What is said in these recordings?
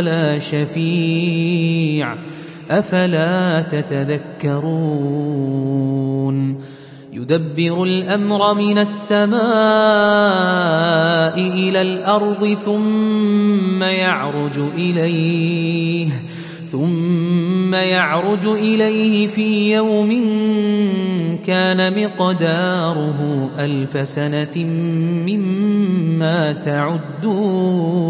ولا شفيع أفلا تتذكرون يدبر الأمر من السماء إلى الأرض ثم يعرج إليه ثم يعرج إليه في يوم كان مقداره ألف سنة مما تعدون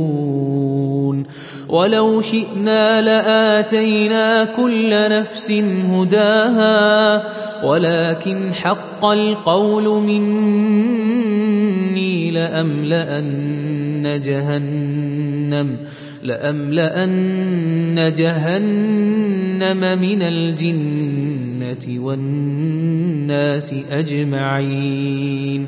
ولو شئنا لآتينا كل نفس هداها ولكن حق القول مني لأملأن جهنم لأملأن جهنم من الجنة والناس أجمعين.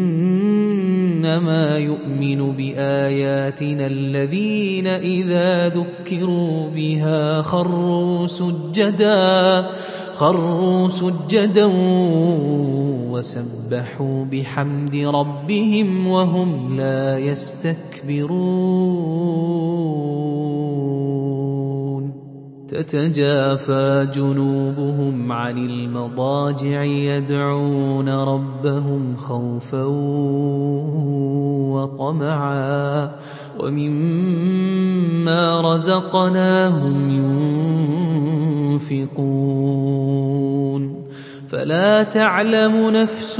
إنما يؤمن بآياتنا الذين إذا ذكروا بها خروا سجدا خروا سجدا وسبحوا بحمد ربهم وهم لا يستكبرون. تتجافى جنوبهم عن المضاجع يدعون ربهم خوفا وطمعا ومما رزقناهم ينفقون فلا تعلم نفس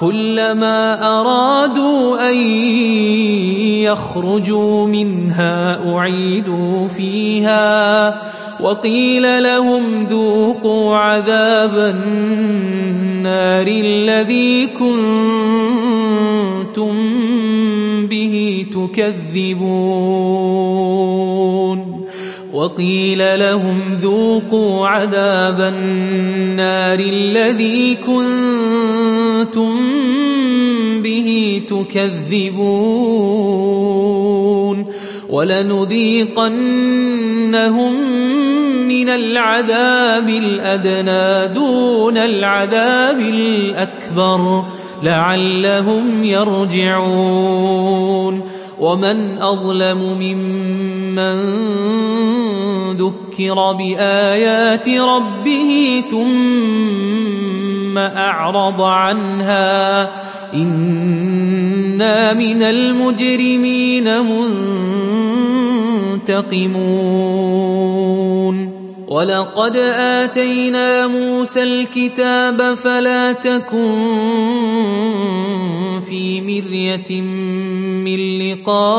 كلما أرادوا أن يخرجوا منها أعيدوا فيها وقيل لهم ذوقوا عذاب النار الذي كنتم به تكذبون. وقيل لهم ذوقوا عذاب النار الذي كنتم به تكذبون ولنذيقنهم من العذاب الأدنى دون العذاب الأكبر لعلهم يرجعون ومن أظلم ممن ذكر بآيات ربه ثم أعرض عنها. إنا من المجرمين منتقمون. ولقد آتينا موسى الكتاب فلا تكن في مرية من لقائه.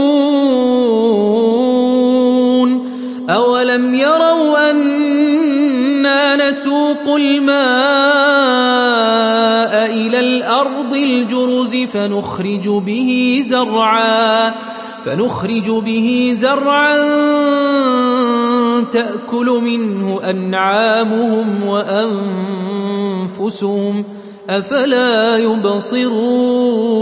أنا نسوق الماء إلى الأرض الجرز فنخرج به زرعا فنخرج به زرعا تاكل منه انعامهم وانفسهم افلا يبصرون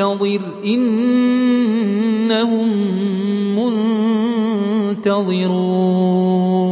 وانتظر إنهم منتظرون.